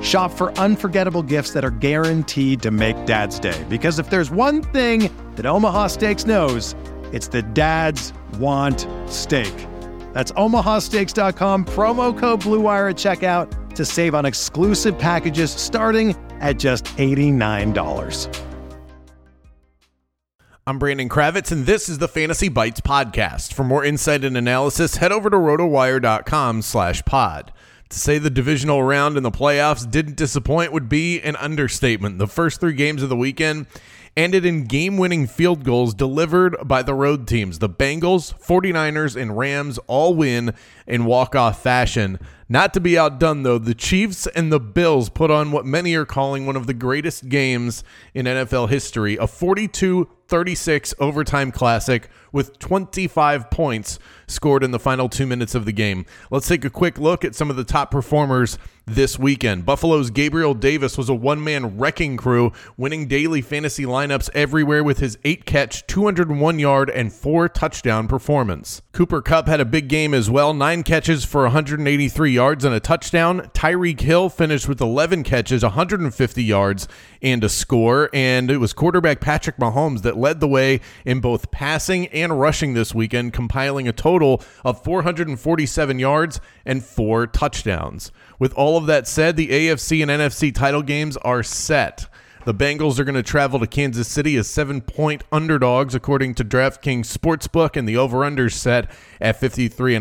Shop for unforgettable gifts that are guaranteed to make Dad's Day. Because if there's one thing that Omaha Steaks knows, it's that dads want steak. That's omahasteaks.com, promo code BLUEWIRE at checkout to save on exclusive packages starting at just $89. I'm Brandon Kravitz, and this is the Fantasy Bites podcast. For more insight and analysis, head over to rotowire.com slash pod. To say the divisional round in the playoffs didn't disappoint would be an understatement. The first three games of the weekend ended in game winning field goals delivered by the road teams. The Bengals, 49ers, and Rams all win in walk off fashion. Not to be outdone, though, the Chiefs and the Bills put on what many are calling one of the greatest games in NFL history a 42 36 overtime classic with 25 points scored in the final two minutes of the game. Let's take a quick look at some of the top performers this weekend. Buffalo's Gabriel Davis was a one man wrecking crew, winning daily fantasy lineups everywhere with his eight catch, 201 yard, and four touchdown performance. Cooper Kupp had a big game as well, nine catches for 183 yards and a touchdown. Tyreek Hill finished with 11 catches, 150 yards, and a score. And it was quarterback Patrick Mahomes that led the way in both passing and rushing this weekend, compiling a total of 447 yards and four touchdowns. With all of that said, the AFC and NFC title games are set. The Bengals are going to travel to Kansas City as seven point underdogs, according to DraftKings Sportsbook, and the over under set at 53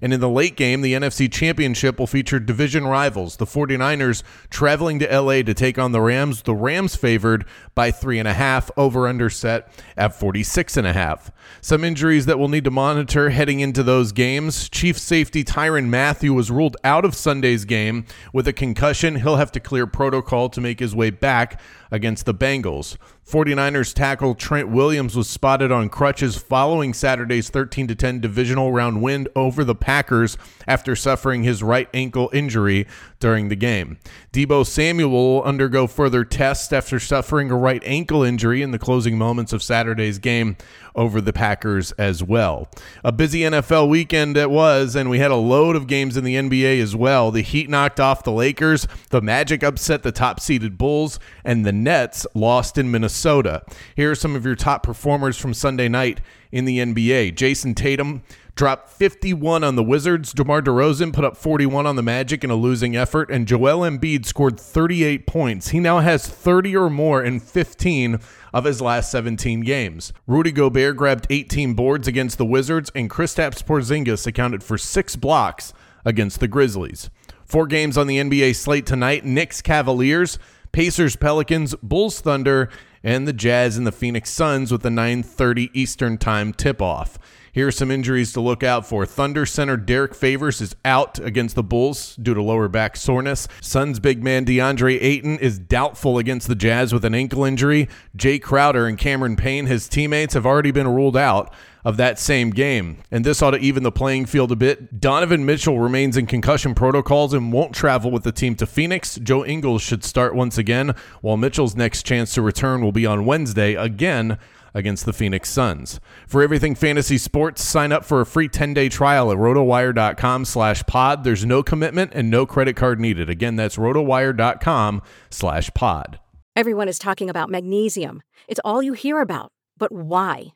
and in the late game, the NFC Championship will feature division rivals, the 49ers traveling to LA to take on the Rams. The Rams favored by three and a half, over under set at 46 and a half. Some injuries that we'll need to monitor heading into those games. Chief safety Tyrann Mathieu was ruled out of Sunday's game with a concussion. He'll have to clear protocol to make his way back against the Bengals. 49ers tackle Trent Williams was spotted on crutches following Saturday's 13 10 divisional round win over the Packers after suffering his right ankle injury during the game. Deebo Samuel will undergo further tests after suffering a right ankle injury in the closing moments of Saturday's game over the Packers as well. A busy NFL weekend it was, and we had a load of games in the NBA as well. The Heat knocked off the Lakers, the Magic upset the top seeded Bulls, and the Nets lost in Minnesota. Here are some of your top performers from Sunday night in the NBA. Jayson Tatum dropped 51 on the Wizards. DeMar DeRozan put up 41 on the Magic in a losing effort, and Joel Embiid scored 38 points. He now has 30 or more in 15 of his last 17 games. Rudy Gobert grabbed 18 boards against the Wizards, and Kristaps Porzingis accounted for six blocks against the Grizzlies. Four games on the NBA slate tonight: Knicks, Cavaliers. Pacers, Pelicans, Bulls, Thunder, and the Jazz and the Phoenix Suns with the 9:30 Eastern Time tip-off. Here are some injuries to look out for. Thunder center Derrick Favors is out against the Bulls due to lower back soreness. Suns big man DeAndre Ayton is doubtful against the Jazz with an ankle injury. Jae Crowder and Cameron Payne, his teammates, have already been ruled out of that same game. And this ought to even the playing field a bit. Donovan Mitchell remains in concussion protocols and won't travel with the team to Phoenix. Joe Ingles should start once again, while Mitchell's next chance to return will be on Wednesday again against the Phoenix Suns. For everything fantasy sports, sign up for a free 10-day trial at rotowire.com slash pod. There's no commitment and no credit card needed. Again, that's rotowire.com slash pod. Everyone is talking about magnesium. It's all you hear about. But why?